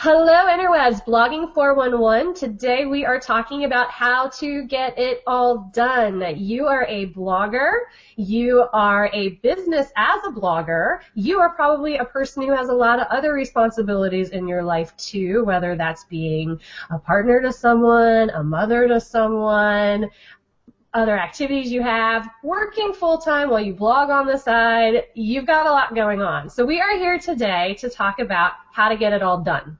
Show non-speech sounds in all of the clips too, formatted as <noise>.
Hello interwebs, blogging 411. Today we are talking about how to get it all done. You are a blogger, you are a business as a blogger, you are probably a person who has a lot of other responsibilities in your life too, whether that's being a partner to someone, a mother to someone, other activities you have, working full time while you blog on the side, you've got a lot going on. So we are here today to talk about how to get it all done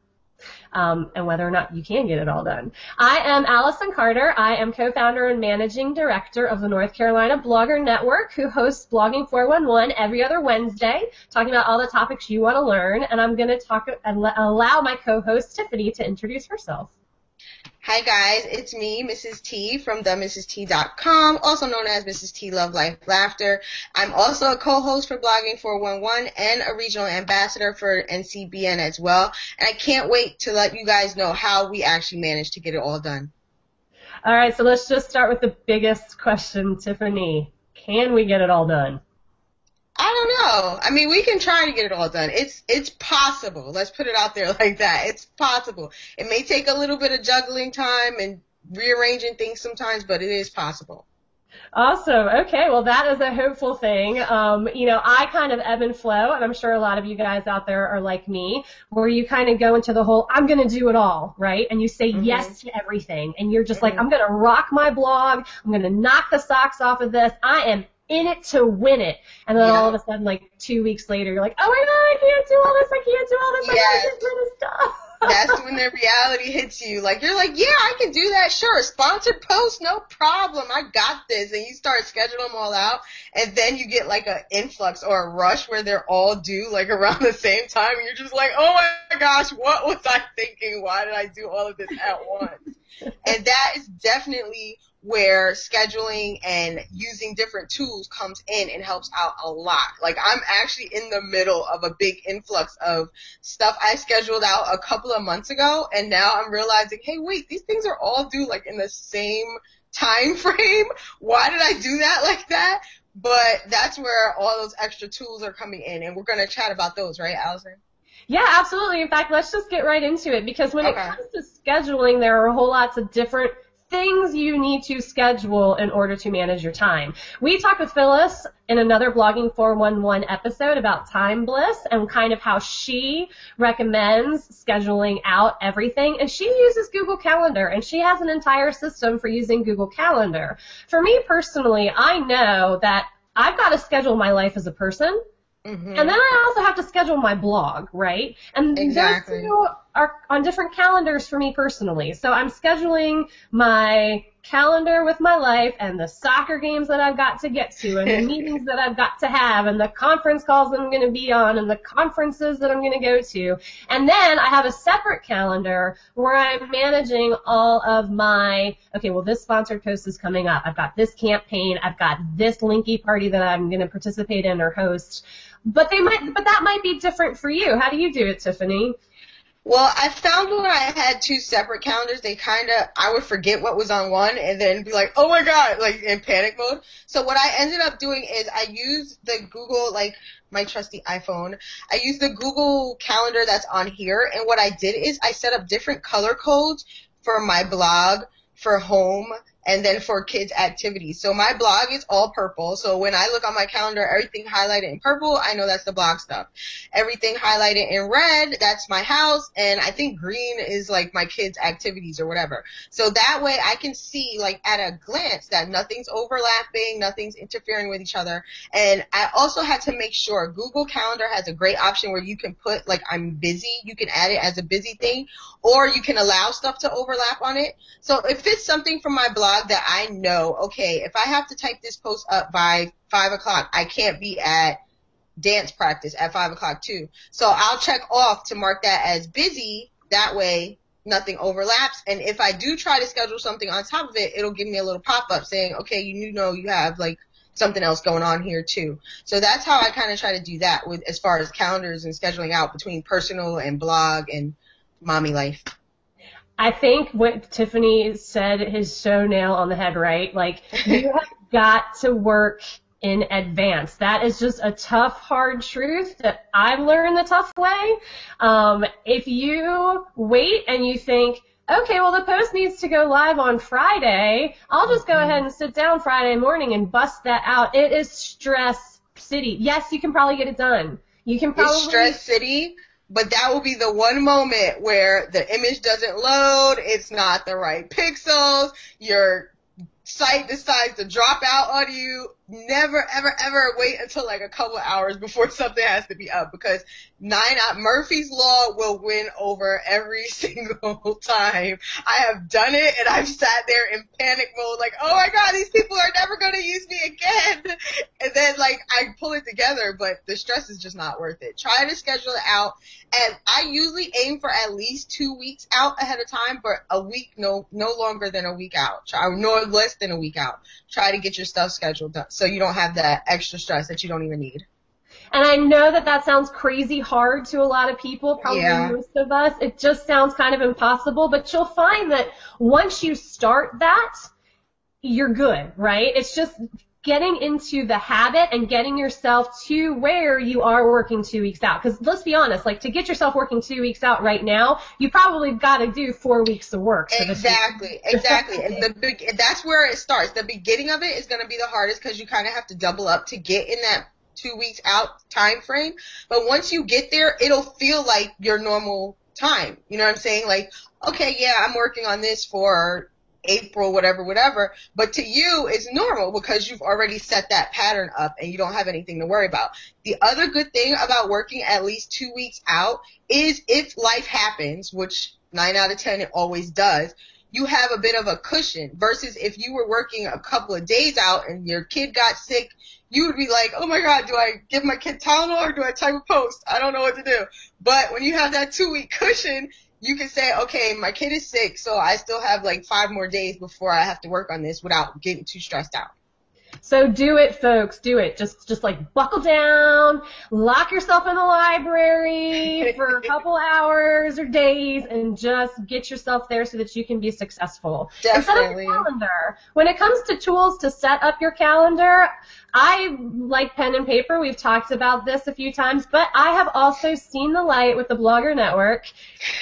um, and whether or not you can get it all done. I am Allison Carter. I am co-founder and managing director of the North Carolina Blogger Network, who hosts Blogging 411 every other Wednesday, talking about all the topics you want to learn. And I'm going to talk and allow my co-host Tiffany to introduce herself. Hi guys, it's me, Mrs. T from themrst.com, also known as Mrs. T Love Life Laughter. I'm also a co-host for Blogging 411 and a regional ambassador for NCBN as well. And I can't wait to let you guys know how we actually managed to get it all done. All right, so let's just start with the biggest question, Tiffany. Can we get it all done? I don't know. I mean, we can try to get it all done. It's it's possible. Let's put it out there <laughs> like that. It's possible. It may take a little bit of juggling time and rearranging things sometimes, but it is possible. Awesome. Okay. Well, that is a hopeful thing. Um, you know, I kind of ebb and flow, and I'm sure a lot of you guys out there are like me, where you kind of go into the whole, I'm going to do it all, right? And you say mm-hmm. yes to everything, and you're just mm-hmm. like, I'm going to rock my blog. I'm going to knock the socks off of this. I am in it to win it. And then yeah. all of a sudden, like two weeks later, you're like, oh my god, I can't do all this, I can't do all this, yes. I can't do this stuff. <laughs> That's when the reality hits you. Like you're like, yeah, I can do that. Sure, sponsored post, no problem. I got this. And you start scheduling them all out, and then you get like an influx or a rush where they're all due like <laughs> around the same time, and you're just like, oh my gosh, what was I thinking? Why did I do all of this at once? And that is definitely where scheduling and using different tools comes in and helps out a lot. Like I'm actually in the middle of a big influx of stuff I scheduled out a couple of months ago and now I'm realizing, hey wait, these things are all due like in the same time frame. Why did I do that like that? But that's where all those extra tools are coming in and we're to chat about those, right, Allison? Yeah, absolutely. In fact, let's just get right into it because when okay. it comes to scheduling, there are a whole lots of different things you need to schedule in order to manage your time. We talked with Phyllis in another Blogging 411 episode about time bliss and kind of how she recommends scheduling out everything. And she uses Google Calendar and she has an entire system for using Google Calendar. For me personally, I know that I've got to schedule my life as a person Mm-hmm. And then I also have to schedule my blog, right? And exactly. those two are on different calendars for me personally. So I'm scheduling my calendar with my life and the soccer games that I've got to get to and the <laughs> meetings that I've got to have and the conference calls that I'm going to be on and the conferences that I'm going to go to. And then I have a separate calendar where I'm managing all of my, okay, well this sponsored post is coming up. I've got this campaign. I've got this linky party that I'm going to participate in or host. But they might, but that might be different for you. How do you do it, Tiffany? Well, I found when I had two separate calendars, they kind of, I would forget what was on one and then be like, oh my god, like in panic mode. So what I ended up doing is I used the Google, like my trusty iPhone, I used the Google calendar that's on here and what I did is I set up different color codes for my blog, for home, and then for kids activities. So my blog is all purple. So when I look on my calendar, everything highlighted in purple, I know that's the blog stuff. Everything highlighted in red, that's my house. And I think green is like my kids activities or whatever. So that way I can see like at a glance that nothing's overlapping, nothing's interfering with each other. And I also had to make sure Google Calendar has a great option where you can put like I'm busy. You can add it as a busy thing or you can allow stuff to overlap on it. So if it's something from my blog, that I know, okay, if I have to type this post up by five o'clock, I can't be at dance practice at five o'clock too. So I'll check off to mark that as busy. That way nothing overlaps. And if I do try to schedule something on top of it, it'll give me a little pop up saying, okay, you know you have like something else going on here too. So that's how I kind of try to do that with as far as calendars and scheduling out between personal and blog and mommy life. I think what Tiffany said is so nail on the head, right? Like you <laughs> have got to work in advance. That is just a tough, hard truth that I've learned the tough way. Um, if you wait and you think, okay, well the post needs to go live on Friday, I'll just go mm-hmm. ahead and sit down Friday morning and bust that out. It is stress city. Yes, you can probably get it done. You can probably it's stress city but that will be the one moment where the image doesn't load, it's not the right pixels, your site decides to drop out on you, never ever ever wait until like a couple hours before <laughs> something has to be up because nine Murphy's law will win over every <laughs> single time. I have done it and I've sat there in panic mode like, oh my god, these people are never gonna use me again. <laughs> And then like I pull it together, but the stress is just not worth it. Try to schedule it out and I usually aim for at least two weeks out ahead of time, but a week no no longer than a week out. Try no less than a week out. Try to get your stuff scheduled so you don't have that extra stress that you don't even need. And I know that that sounds crazy hard to a lot of people, probably yeah. most of us. It just sounds kind of impossible, but you'll find that once you start that, you're good, right? It's just getting into the habit and getting yourself to where you are working two weeks out. Because let's be honest, like to get yourself working two weeks out right now, you probably got to do four weeks of work. Exactly, exactly. the that's where it starts. The beginning of it is going to be the hardest because you kind of have to double up to get in that two weeks out time frame. But once you get there, it'll feel like your normal time. You know what I'm saying? Like, okay, yeah, I'm working on this for April, whatever, whatever. But to you, it's normal because you've already set that pattern up and you don't have anything to worry about. The other good thing about working at least two weeks out is if life happens, which nine out of ten it always does, you have a bit of a cushion versus if you were working a couple of days out and your kid got sick, you would be like, oh my god, do I give my kid Tylenol or do I type a post? I don't know what to do. But when you have that two week cushion, you can say, okay, my kid is sick, so I still have like five more days before I have to work on this without getting too stressed out. So do it, folks. Do it. Just, just like buckle down, lock yourself in the library <laughs> for a couple hours or days, and just get yourself there so that you can be successful. Definitely. And set up calendar. When it comes to tools to set up your calendar, I like pen and paper. We've talked about this a few times, but I have also seen the light with the Blogger Network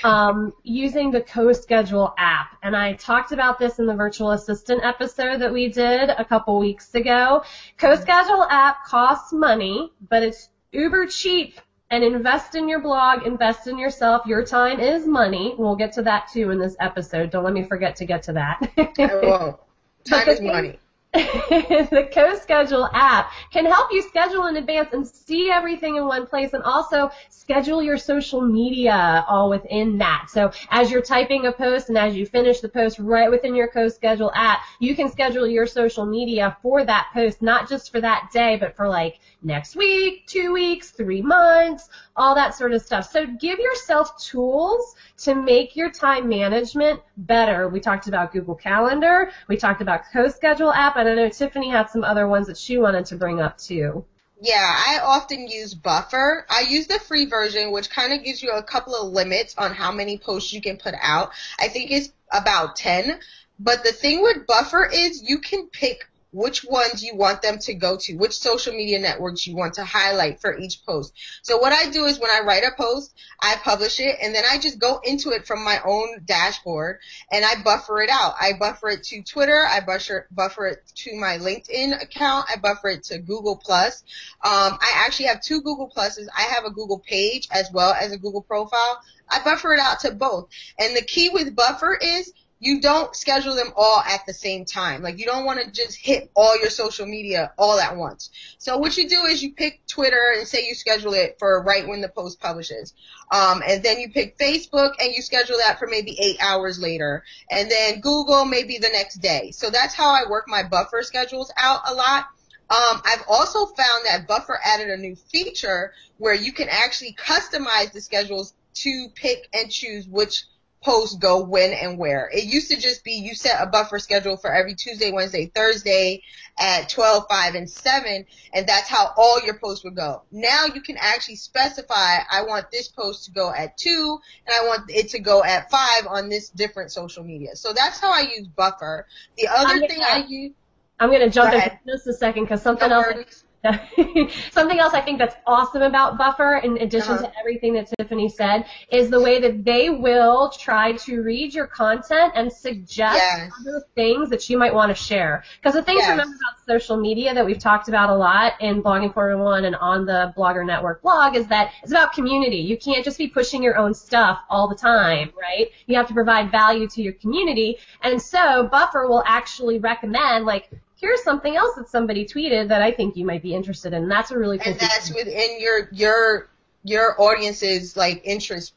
um, using the CoSchedule app. And I talked about this in the virtual assistant episode that we did a couple weeks ago. CoSchedule app costs money, but it's uber cheap and invest in your blog, invest in yourself. Your time is money. We'll get to that too in this episode. Don't let me forget to get to that. I won't. <laughs> Time is money. <laughs> the CoSchedule app can help you schedule in advance and see everything in one place and also schedule your social media all within that. So as you're typing a post and as you finish the post right within your CoSchedule app, you can schedule your social media for that post, not just for that day, but for like next week, two weeks, three months, all that sort of stuff. So give yourself tools to make your time management better. We talked about Google Calendar. We talked about CoSchedule app. And I know Tiffany had some other ones that she wanted to bring up too. Yeah, I often use Buffer. I use the free version, which kind of gives you a couple of limits on how many posts you can put out. I think it's about 10. But the thing with Buffer is you can pick which ones you want them to go to, which social media networks you want to highlight for each post. So what I do is when I write a post, I publish it and then I just go into it from my own dashboard and I buffer it out. I buffer it to Twitter, I buffer, buffer it to my LinkedIn account, I buffer it to Google Plus. Um, I actually have two Google Pluses. I have a Google page as well as a Google profile. I buffer it out to both. And the key with buffer is you don't schedule them all at the same time. Like you don't want to just hit all your social media all at once. So what you do is you pick Twitter and say you schedule it for right when the post publishes. Um, and then you pick Facebook and you schedule that for maybe eight hours later. And then Google maybe the next day. So that's how I work my buffer schedules out a lot. Um, I've also found that Buffer added a new feature where you can actually customize the schedules to pick and choose which posts go when and where. It used to just be you set a buffer schedule for every Tuesday, Wednesday, Thursday at 12, 5, and 7, and that's how all your posts would go. Now you can actually specify, I want this post to go at 2, and I want it to go at 5 on this different social media. So that's how I use buffer. The other thing I use I'm going to jump in just a second because something No else. <laughs> Something else I think that's awesome about Buffer, in addition Uh-huh. to everything that Tiffany said, is the way that they will try to read your content and suggest Yes. other things that you might want to share. Because the thing Yes. to remember about social media that we've talked about a lot in Blogging 401 and on the Blogger Network blog is that it's about community. You can't just be pushing your own stuff all the time, right? You have to provide value to your community. And so Buffer will actually recommend, like, here's something else that somebody tweeted that I think you might be interested in. That's a really cool and thing. that's within your your your audience's like interest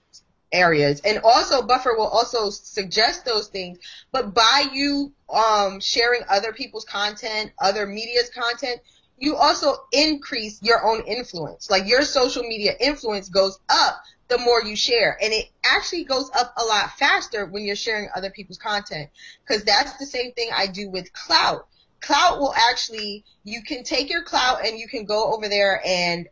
areas and also buffer will also suggest those things but by you um sharing other people's content other media's content you also increase your own influence like your social media influence goes up the more you share and it actually goes up a lot faster when you're sharing other people's content because that's the same thing i do with Klout Klout will actually you can take your Klout and you can go over there and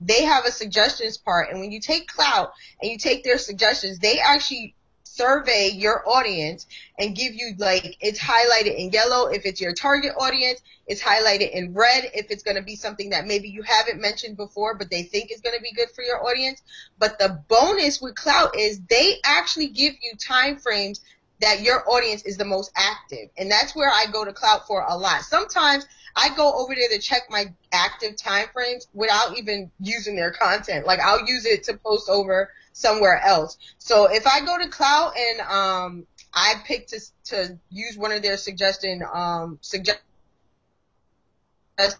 they have a suggestions part. And when you take Klout and you take their suggestions they actually survey your audience and give you like it's highlighted in yellow if it's your target audience. It's highlighted in red if it's going to be something that maybe you haven't mentioned before but they think is going to be good for your audience. But the bonus with Klout is they actually give you time frames that your audience is the most active. And that's where I go to Klout for a lot. Sometimes I go over there to check my active time frames without even using their content. Like I'll use it to post over somewhere else. So if I go to Klout and um I pick to to use one of their suggestion um suggest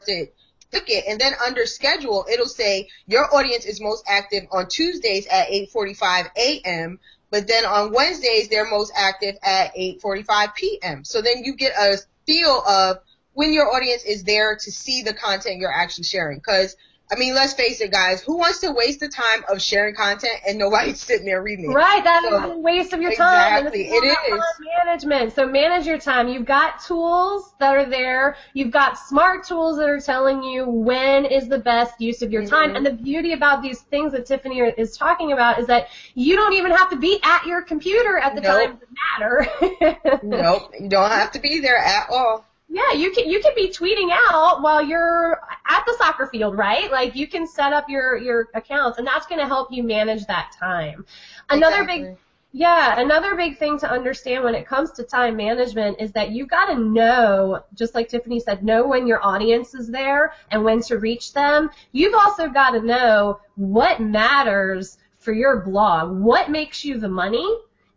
it click it and then under schedule it'll say your audience is most active on Tuesdays at 8:45 a.m. but then on Wednesdays they're most active at 8:45 p.m. So then you get a feel of when your audience is there to see the content you're actually sharing cuz I mean, let's face it, guys. Who wants to waste the time of sharing content and nobody's <laughs> sitting there reading it? Right, that is So- a waste of your time. Exactly, And it's all it is. time management. So manage your time. You've got tools that are there. You've got smart tools that are telling you when is the best use of your time. Mhm. And the beauty about these things that Tiffany is talking about is that you don't even have to be at your computer at the Nope. times that matter. <laughs> Nope, you don't have to be there at all. Yeah, you can you can be tweeting out while you're at the soccer field, right? Like you can set up your your accounts, and that's going to help you manage that time. Another big yeah, another big thing to understand when it comes to time management is that you got to know, just like Tiffany said, know when your audience is there and when to reach them. You've also got to know what matters for your blog, what makes you the money,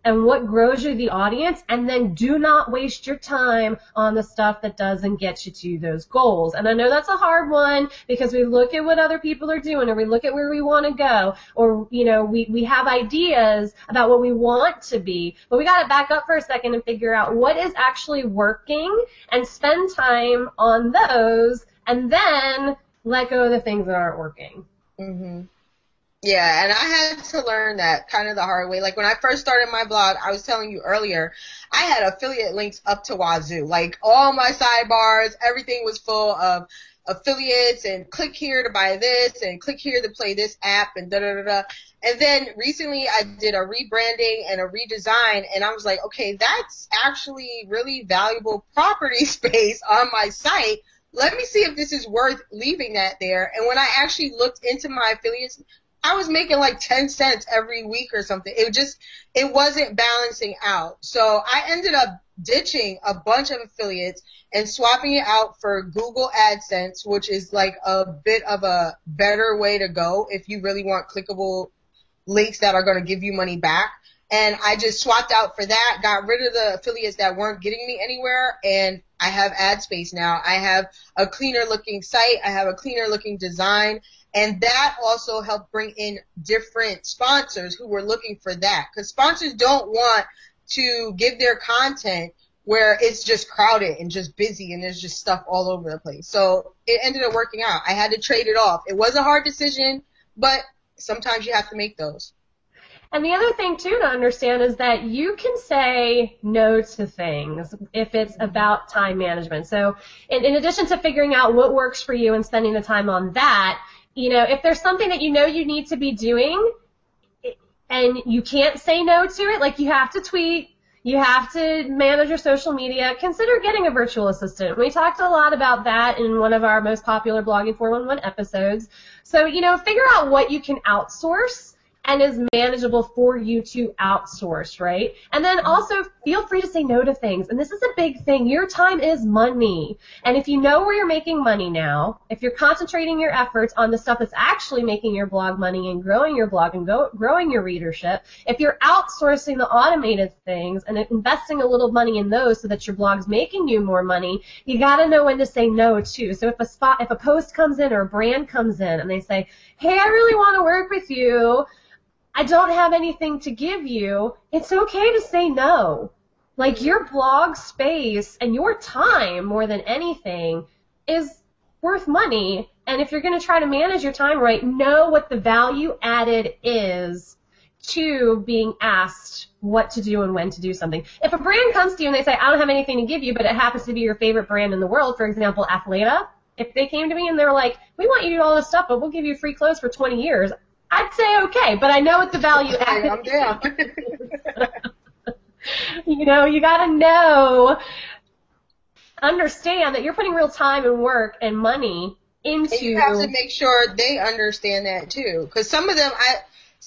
and what grows you the audience, and then do not waste your time on the stuff that doesn't get you to those goals. And I know that's a hard one because we look at what other people are doing or we look at where we want to go or, you know, we, we have ideas about what we want to be, but we got to back up for a second and figure out what is actually working and spend time on those and then let go of the things that aren't working. hmm Yeah, and I had to learn that kind of the hard way. Like when I first started my blog, I was telling you earlier, I had affiliate links up to wazoo. Like all my sidebars, everything was full of affiliates and click here to buy this and click here to play this app and da da da da. And then recently I did a rebranding and a redesign and I was like, okay, that's actually really valuable property <laughs> space on my site. Let me see if this is worth leaving that there. And when I actually looked into my affiliates, I was making like 10 cents every week or something. It just, it wasn't balancing out. So I ended up ditching a bunch of affiliates and swapping it out for Google AdSense, which is like a bit of a better way to go if you really want clickable links that are going to give you money back. And I just swapped out for that, got rid of the affiliates that weren't getting me anywhere, and I have ad space now. I have a cleaner looking site, I have a cleaner looking design, and that also helped bring in different sponsors who were looking for that. Because sponsors don't want to give their content where it's just crowded and just busy and there's just stuff all over the place. So it ended up working out. I had to trade it off. It was a hard decision, but sometimes you have to make those. And the other thing too to understand is that you can say no to things if it's about time management. So in, in addition to figuring out what works for you and spending the time on that, you know, if there's something that you know you need to be doing and you can't say no to it, like you have to tweet, You have to manage your social media. Consider getting a virtual assistant. We talked a lot about that in one of our most popular blogging 411 episodes. So, you know, figure out what you can outsource and is manageable for you to outsource, right? And then mm-hmm. also feel free to say no to things. And this is a big thing. Your time is money. And if you know where you're making money now, if you're concentrating your efforts on the stuff that's actually making your blog money and growing your blog and go, growing your readership, if you're outsourcing the automated things and investing a little money in those so that your blog's making you more money, you gotta know when to say no too. So if a spot, if a post comes in or a brand comes in and they say, hey, I really want to work with you, I don't have anything to give you, it's okay to say no. Like your blog space and your time more than anything is worth money. And if you're going to try to manage your time right, know what the value added is to being asked what to do and when to do something. If a brand comes to you and they say, I don't have anything to give you, but it happens to be your favorite brand in the world, for example, Athleta, if they came to me and they were like, we want you to do all this stuff, but we'll give you free clothes for 20 years, I'd say okay, but I know what the value <laughs> add. I'm down. <laughs> you know, you got to know, understand that you're putting real time and work and money into. And you have to make sure they understand that too, because some of them, I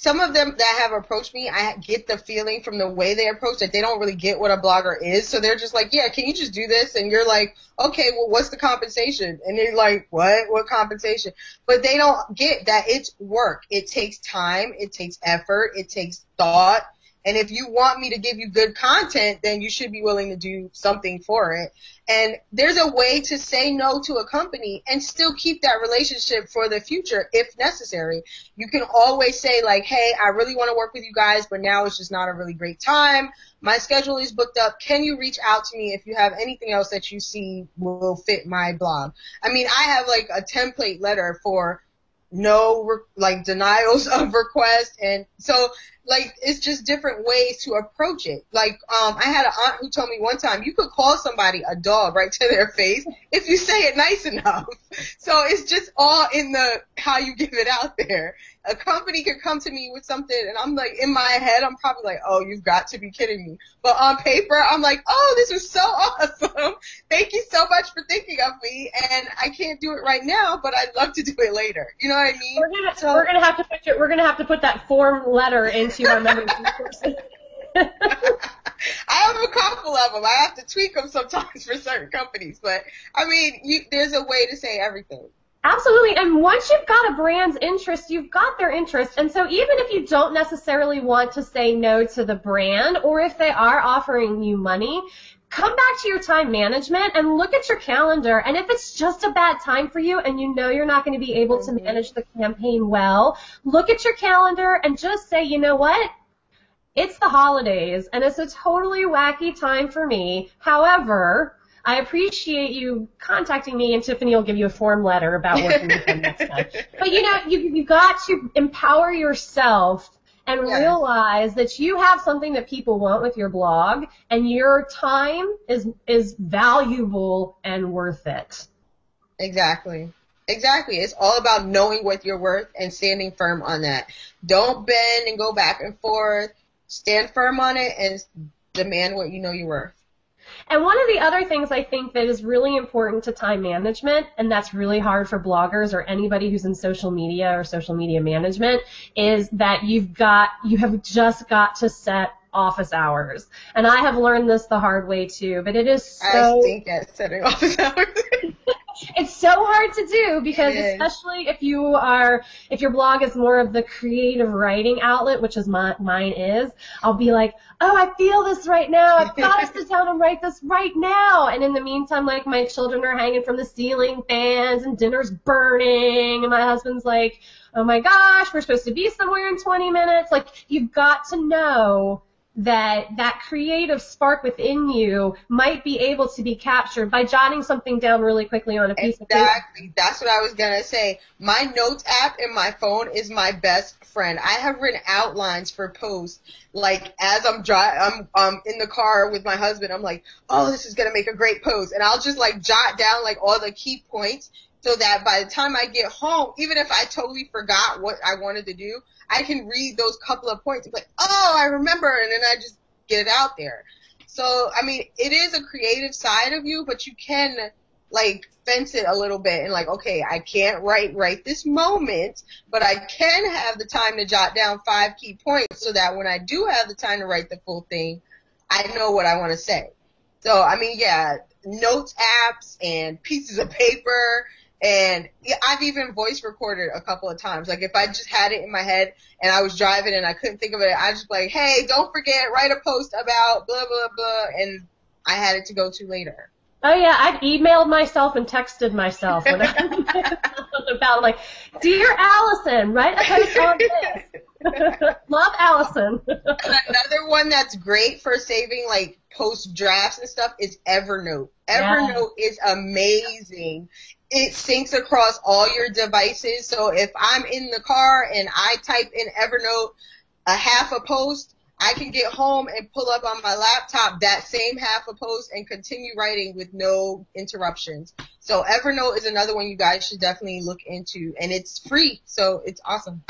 some of them that have approached me, I get the feeling from the way they approach that they don't really get what a blogger is. So they're just like, yeah, can you just do this? And you're like, okay, well, what's the compensation? And they're like, what? What compensation? But they don't get that it's work. It takes time. It takes effort. It takes thought. And if you want me to give you good content, then you should be willing to do something for it. And there's a way to say no to a company and still keep that relationship for the future if necessary. You can always say like, hey, I really want to work with you guys, but now it's just not a really great time. My schedule is booked up. Can you reach out to me if you have anything else that you see will fit my blog? I mean, I have like a template letter for no like denials <laughs> of request and so like it's just different ways to approach it. Like um I had an aunt who told me one time you could call somebody a dog right to their face if you say it nice enough. <laughs> So it's just all in the how you give it out there. A company could come to me with something and I'm like in my head I'm probably like, "Oh, you've got to be kidding me." But on paper, I'm like, "Oh, this is so <laughs> awesome. Thank you so much for thinking of me and I can't do it right now, but I'd love to do it later." You know what I mean? We're going to so, we're to have to put your, we're going to have to put that form letter into to our members I have a couple of them. I have to tweak them sometimes <laughs> for certain companies, but I mean, you, there's a way to say everything. Absolutely. And once you've got a brand's interest, you've got their interest. And so even if you don't necessarily want to say no to the brand, or if they are offering you money, come back to your time management and look at your calendar. And if it's just a bad time for you and you know you're not going to be able to mm-hmm. manage the campaign well, look at your calendar and just say, you know what? It's the holidays and it's a totally wacky time for me. However, I appreciate you contacting me, and Tiffany will give you a form letter about working with them next time. <laughs> But you know, you you got to empower yourself and yeah. realize that you have something that people want with your blog and your time is is valuable and worth it. Exactly. Exactly. It's all about knowing what you're worth and standing firm on that. Don't bend and go back and forth. Stand firm on it and demand what you know you're worth. And one of the other things I think that is really important to time management, and that's really hard for bloggers or anybody who's in social media or social media management, is that you've got, you have just got to set office hours. And I have learned this the hard way too, but it is so. I stink at setting office hours. <laughs> it's so hard to do because especially if you are if your blog is more of the creative writing outlet which is my, mine is i'll be like oh i feel this right now. I've <laughs> got to sit down and write this right now. And in the meantime like my children are hanging from the ceiling fans and dinner's burning. And my husband's like oh my gosh we're supposed to be somewhere in 20 minutes. Like you've got to know that that creative spark within you might be able to be captured by jotting something down really quickly on a piece exactly. of paper. Exactly. That's what I was gonna say. My notes app in my phone is my best friend. I have written outlines for posts like as I'm driving, I'm um in the car with my husband. I'm like, oh, this is gonna make a great post, and I'll just like jot down like all the key points so that by the time I get home, even if I totally forgot what I wanted to do, I can read those couple of points and be like, oh, I remember, and then I just get it out there. So, I mean, it is a creative side of you, but you can like fence it a little bit and like, okay, I can't write right this moment, but I can have the time to jot down five key points so that when I do have the time to write the full thing, I know what I want to say. So, I mean, yeah, notes apps and pieces of paper and I've even voice recorded a couple of times. Like if I just had it in my head and I was driving and I couldn't think of it, I just like, hey, don't forget, write a post about blah blah blah, and I had it to go to later. Oh yeah, I've emailed myself and texted myself <laughs> about like, dear Allison, write a post on this. Love Allison. <laughs> Another one that's great for saving like post drafts and stuff is Evernote. Evernote yeah. is amazing. It syncs across all your devices. So if I'm in the car and I type in Evernote a half a post, I can get home and pull up on my laptop that same half a post and continue writing with no interruptions. So Evernote is another one you guys should definitely look into and it's free. So it's awesome.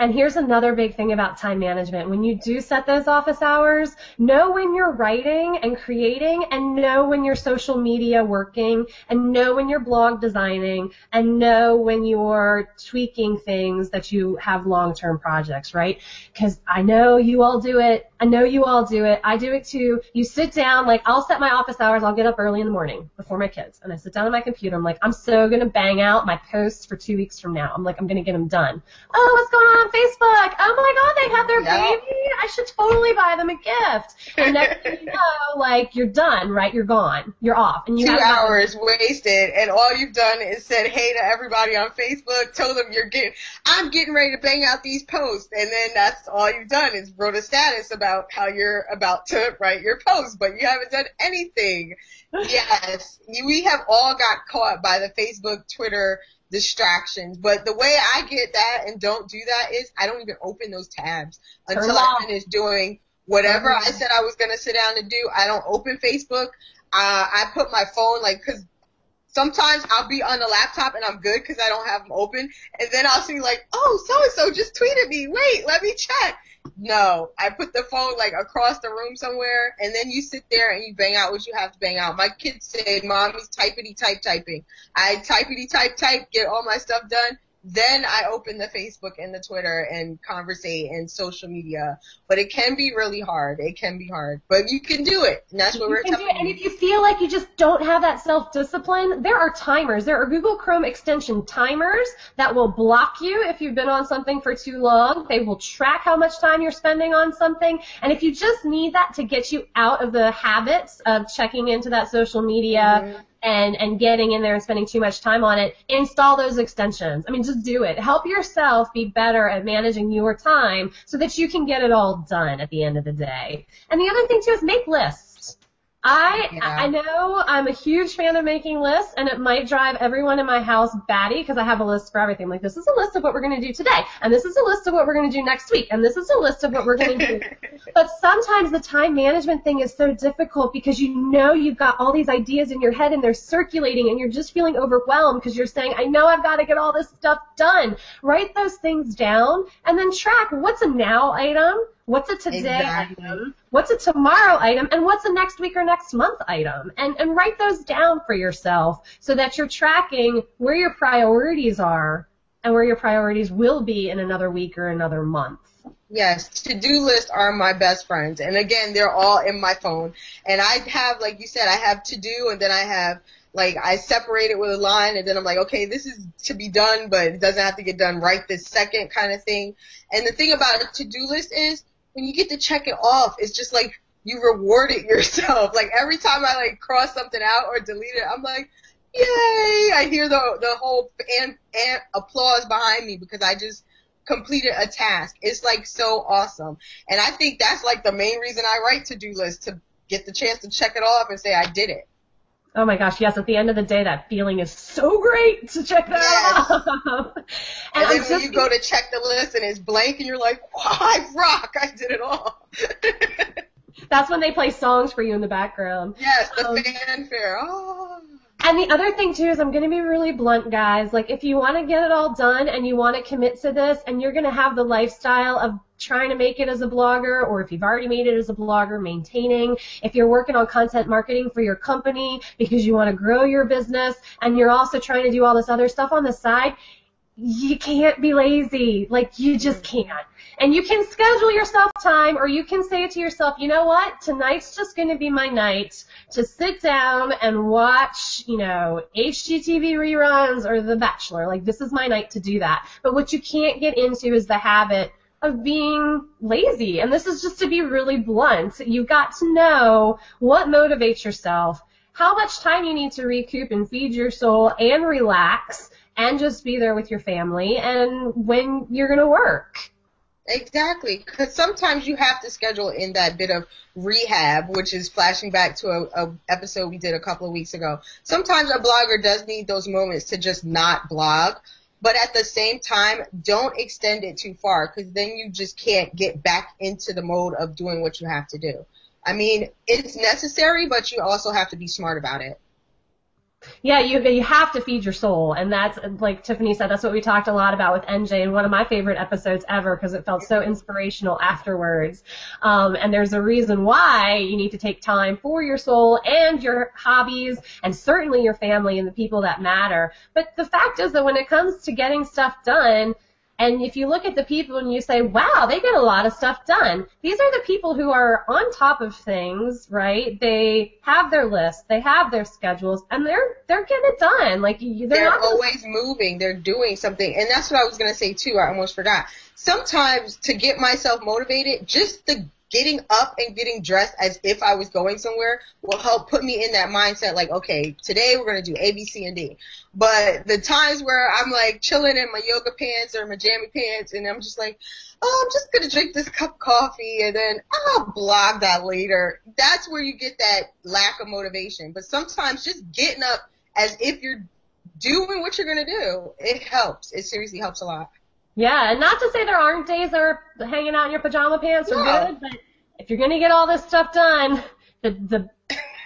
And here's another big thing about time management. When you do set those office hours, know when you're writing and creating and know when you're social media working and know when you're blog designing and know when you're tweaking things that you have long-term projects, right? Cause I know you all do it. I know you all do it. I do it too. You sit down, like I'll set my office hours. I'll get up early in the morning before my kids and I sit down on my computer. I'm like, I'm so going to bang out my posts for two weeks from now. I'm like, I'm going to get them done. Oh, what's going on? Facebook. Oh my God, they have their yep. baby. I should totally buy them a gift. And next thing you <laughs> know, like you're done, right? You're gone. You're off. And you two hours wasted, and all you've done is said hey to everybody on Facebook. Told them you're getting, I'm getting ready to bang out these posts, and then that's all you've done is wrote a status about how you're about to write your post, but you haven't done anything. <laughs> yes, we have all got caught by the Facebook, Twitter distractions. But the way I get that and don't do that is I don't even open those tabs until I finish doing whatever I said I was going to sit down and do. I don't open Facebook. Uh, I put my phone like, cause sometimes I'll be on the laptop and I'm good because I don't have them open. And then I'll see like, oh, so and so just tweeted me. Wait, let me check. No, I put the phone like across the room somewhere, and then you sit there and you bang out what you have to bang out. My kids say, "Mommy's typity type typing." I typity type type, get all my stuff done, then I open the Facebook and the Twitter and conversate and social media. But it can be really hard. It can be hard. But you can do it. And that's what you we're telling And if you feel like you just don't have that self-discipline, there are timers. There are Google Chrome extension timers that will block you if you've been on something for too long. They will track how much time you're spending on something. And if you just need that to get you out of the habits of checking into that social media, mm-hmm and and getting in there and spending too much time on it, install those extensions. I mean, just do it. Help yourself be better at managing your time so that you can get it all done at the end of the day. And the other thing too is make lists. I yeah. I know I'm a huge fan of making lists, and it might drive everyone in my house batty because I have a list for everything. Like this is a list of what we're going to do today, and this is a list of what we're going to do next week, and this is a list of what we're going to do. <laughs> but sometimes the time management thing is so difficult because you know you've got all these ideas in your head and they're circulating, and you're just feeling overwhelmed because you're saying, I know I've got to get all this stuff done. Write those things down, and then track what's a now item What's a today exactly. item? What's a tomorrow item? And what's a next week or next month item? And, and write those down for yourself so that you're tracking where your priorities are and where your priorities will be in another week or another month. Yes, to-do lists are my best friends. And again, they're all in my phone. And I have, like you said, I have to-do and then I have like I separate it with a line and then I'm like, okay, this is to be done, but it doesn't have to get done right this second kind of thing. And the thing about a to-do list is when you get to check it off, it's just like you reward it <laughs> yourself. Like every time I like cross something out or delete it, I'm like, yay! I hear the the whole and, and applause behind me because I just completed a task. It's like so awesome. And I think that's like the main reason I write to do lists to get the chance to check it off and say I did it. Oh my gosh, yes, at the end of the day, that feeling is so great to check that yes. off. <laughs> and, and then when you go to check the list and it's blank and you're like, wow, I rock, I did it all. That's when they play songs for you in the background. Yes, the um, fanfare. Oh. And the other thing too is I'm going to be really blunt, guys. Like if you want to get it all done and you want to commit to this and you're going to have the lifestyle of trying to make it as a blogger or if you've already made it as a blogger, maintaining, if you're working on content marketing for your company because you want to grow your business and you're also trying to do all this other stuff on the side, you can't be lazy. Like you just can't. And you can schedule yourself time or you can say to yourself, you know what? Tonight's just going to be my night to sit down and watch, you know, HGTV reruns or The Bachelor. Like this is my night to do that. But what you can't get into is the habit of being lazy. And this is just to be really blunt. You've got to know what motivates yourself, how much time you need to recoup and feed your soul and relax and just be there with your family and when you're going to work. Exactly, because sometimes you have to schedule in that bit of rehab, which is flashing back to a, a, episode we did a couple of weeks ago. Sometimes a blogger does need those moments to just not blog, but at the same time, don't extend it too far, because then you just can't get back into the mode of doing what you have to do. I mean, it's necessary, but you also have to be smart about it. Yeah, you you have to feed your soul, and that's like Tiffany said. That's what we talked a lot about with NJ, and one of my favorite episodes ever because it felt so inspirational afterwards. Um, and there's a reason why you need to take time for your soul and your hobbies, and certainly your family and the people that matter. But the fact is that when it comes to getting stuff done, and if you look at the people and you say, wow, they get a lot of stuff done. These are the people who are on top of things, right? They have their lists, they have their schedules, and they're they're getting it done. Like they're, they're always moving, they're doing something, and that's what I was gonna say too. I almost forgot. Sometimes to get myself motivated, just the getting up and getting dressed as if I was going somewhere will help put me in that mindset like, okay, today we're going to do A, B, C, and D. But the times where I'm like chilling in my yoga pants or my jammy pants and I'm just like, oh, I'm just going to drink this cup of coffee and then I'll blog that later. That's where you get that lack of motivation. But sometimes just getting up as if you're doing what you're going to do, it helps. It seriously helps a lot. Yeah, and not to say there aren't days that are hanging out in your pajama pants are yeah. good, but if you're gonna get all this stuff done, the the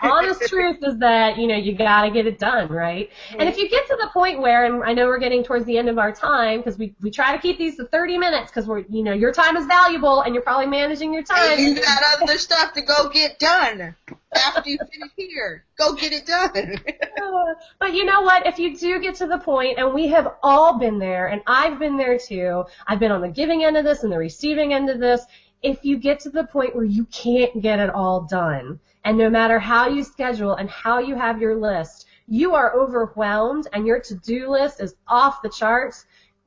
honest truth is that you know you got to get it done, right? Mm-hmm. And if you get to the point where, and I know we're getting towards the end of our time because we we try to keep these to 30 minutes because we're you know your time is valuable and you're probably managing your time. And you got other stuff to go get done after you finish here. Go get it done. <laughs> but you know what? If you do get to the point, and we have all been there, and I've been there too. I've been on the giving end of this and the receiving end of this. If you get to the point where you can't get it all done, and no matter how you schedule and how you have your list, you are overwhelmed and your to-do list is off the charts,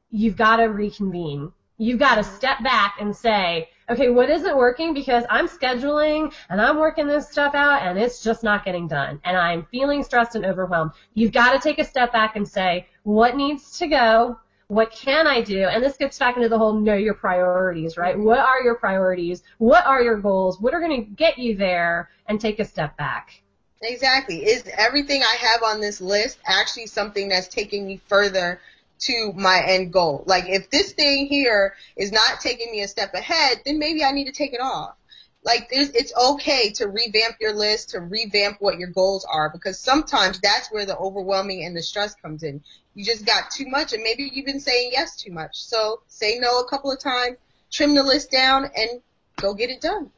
you've got to reconvene. You've got to step back and say, okay, what isn't working because I'm scheduling and I'm working this stuff out and it's just not getting done and I'm feeling stressed and overwhelmed. You've got to take a step back and say, what needs to go? What can I do? And this gets back into the whole know your priorities, right? What are your priorities? What are your goals? What are going to get you there? And take a step back. Exactly. Is everything I have on this list actually something that's taking me further to my end goal? Like if this thing here is not taking me a step ahead, then maybe I need to take it off. Like it's okay to revamp your list, to revamp what your goals are, because sometimes that's where the overwhelming and the stress comes in. You just got too much, and maybe you've been saying yes too much. So say no a couple of times, trim the list down, and go get it done.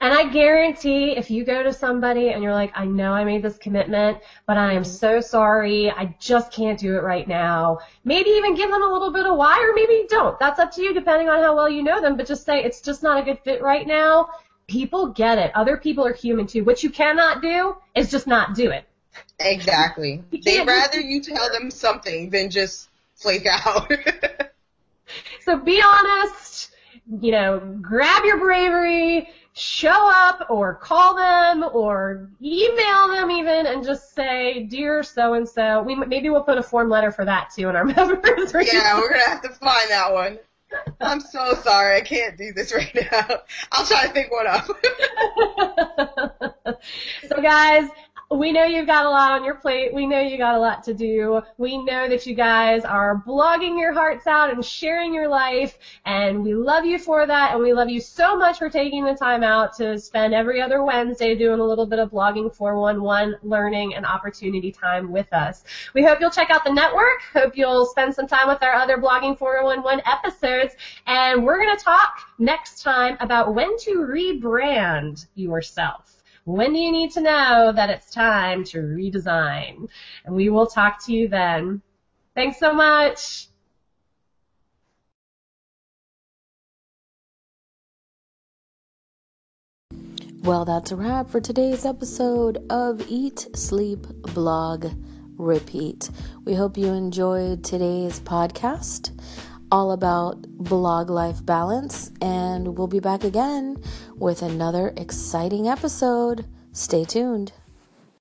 And I guarantee if you go to somebody and you're like, I know I made this commitment, but I am so sorry, I just can't do it right now. Maybe even give them a little bit of why, or maybe don't. That's up to you depending on how well you know them, but just say it's just not a good fit right now people get it. Other people are human too. What you cannot do is just not do it. Exactly. They'd rather you tell them something than just flake out. <laughs> so be honest, you know, grab your bravery, show up or call them or email them even and just say, dear so and so. We maybe we'll put a form letter for that too in our <laughs> members. Yeah, we're gonna have to find that one. I'm so sorry. I can't do this right now. I'll try to think one up. <laughs> so guys, we know you've got a lot on your plate. We know you got a lot to do. We know that you guys are blogging your hearts out and sharing your life, and we love you for that, and we love you so much for taking the time out to spend every other Wednesday doing a little bit of blogging 411 learning and opportunity time with us. We hope you'll check out the network. Hope you'll spend some time with our other blogging 411 episodes, and we're going to talk next time about when to rebrand yourself. When do you need to know that it's time to redesign? And we will talk to you then. Thanks so much. Well, that's a wrap for today's episode of Eat, Sleep, Blog, Repeat. We hope you enjoyed today's podcast all about blog life balance, and we'll be back again with another exciting episode. Stay tuned.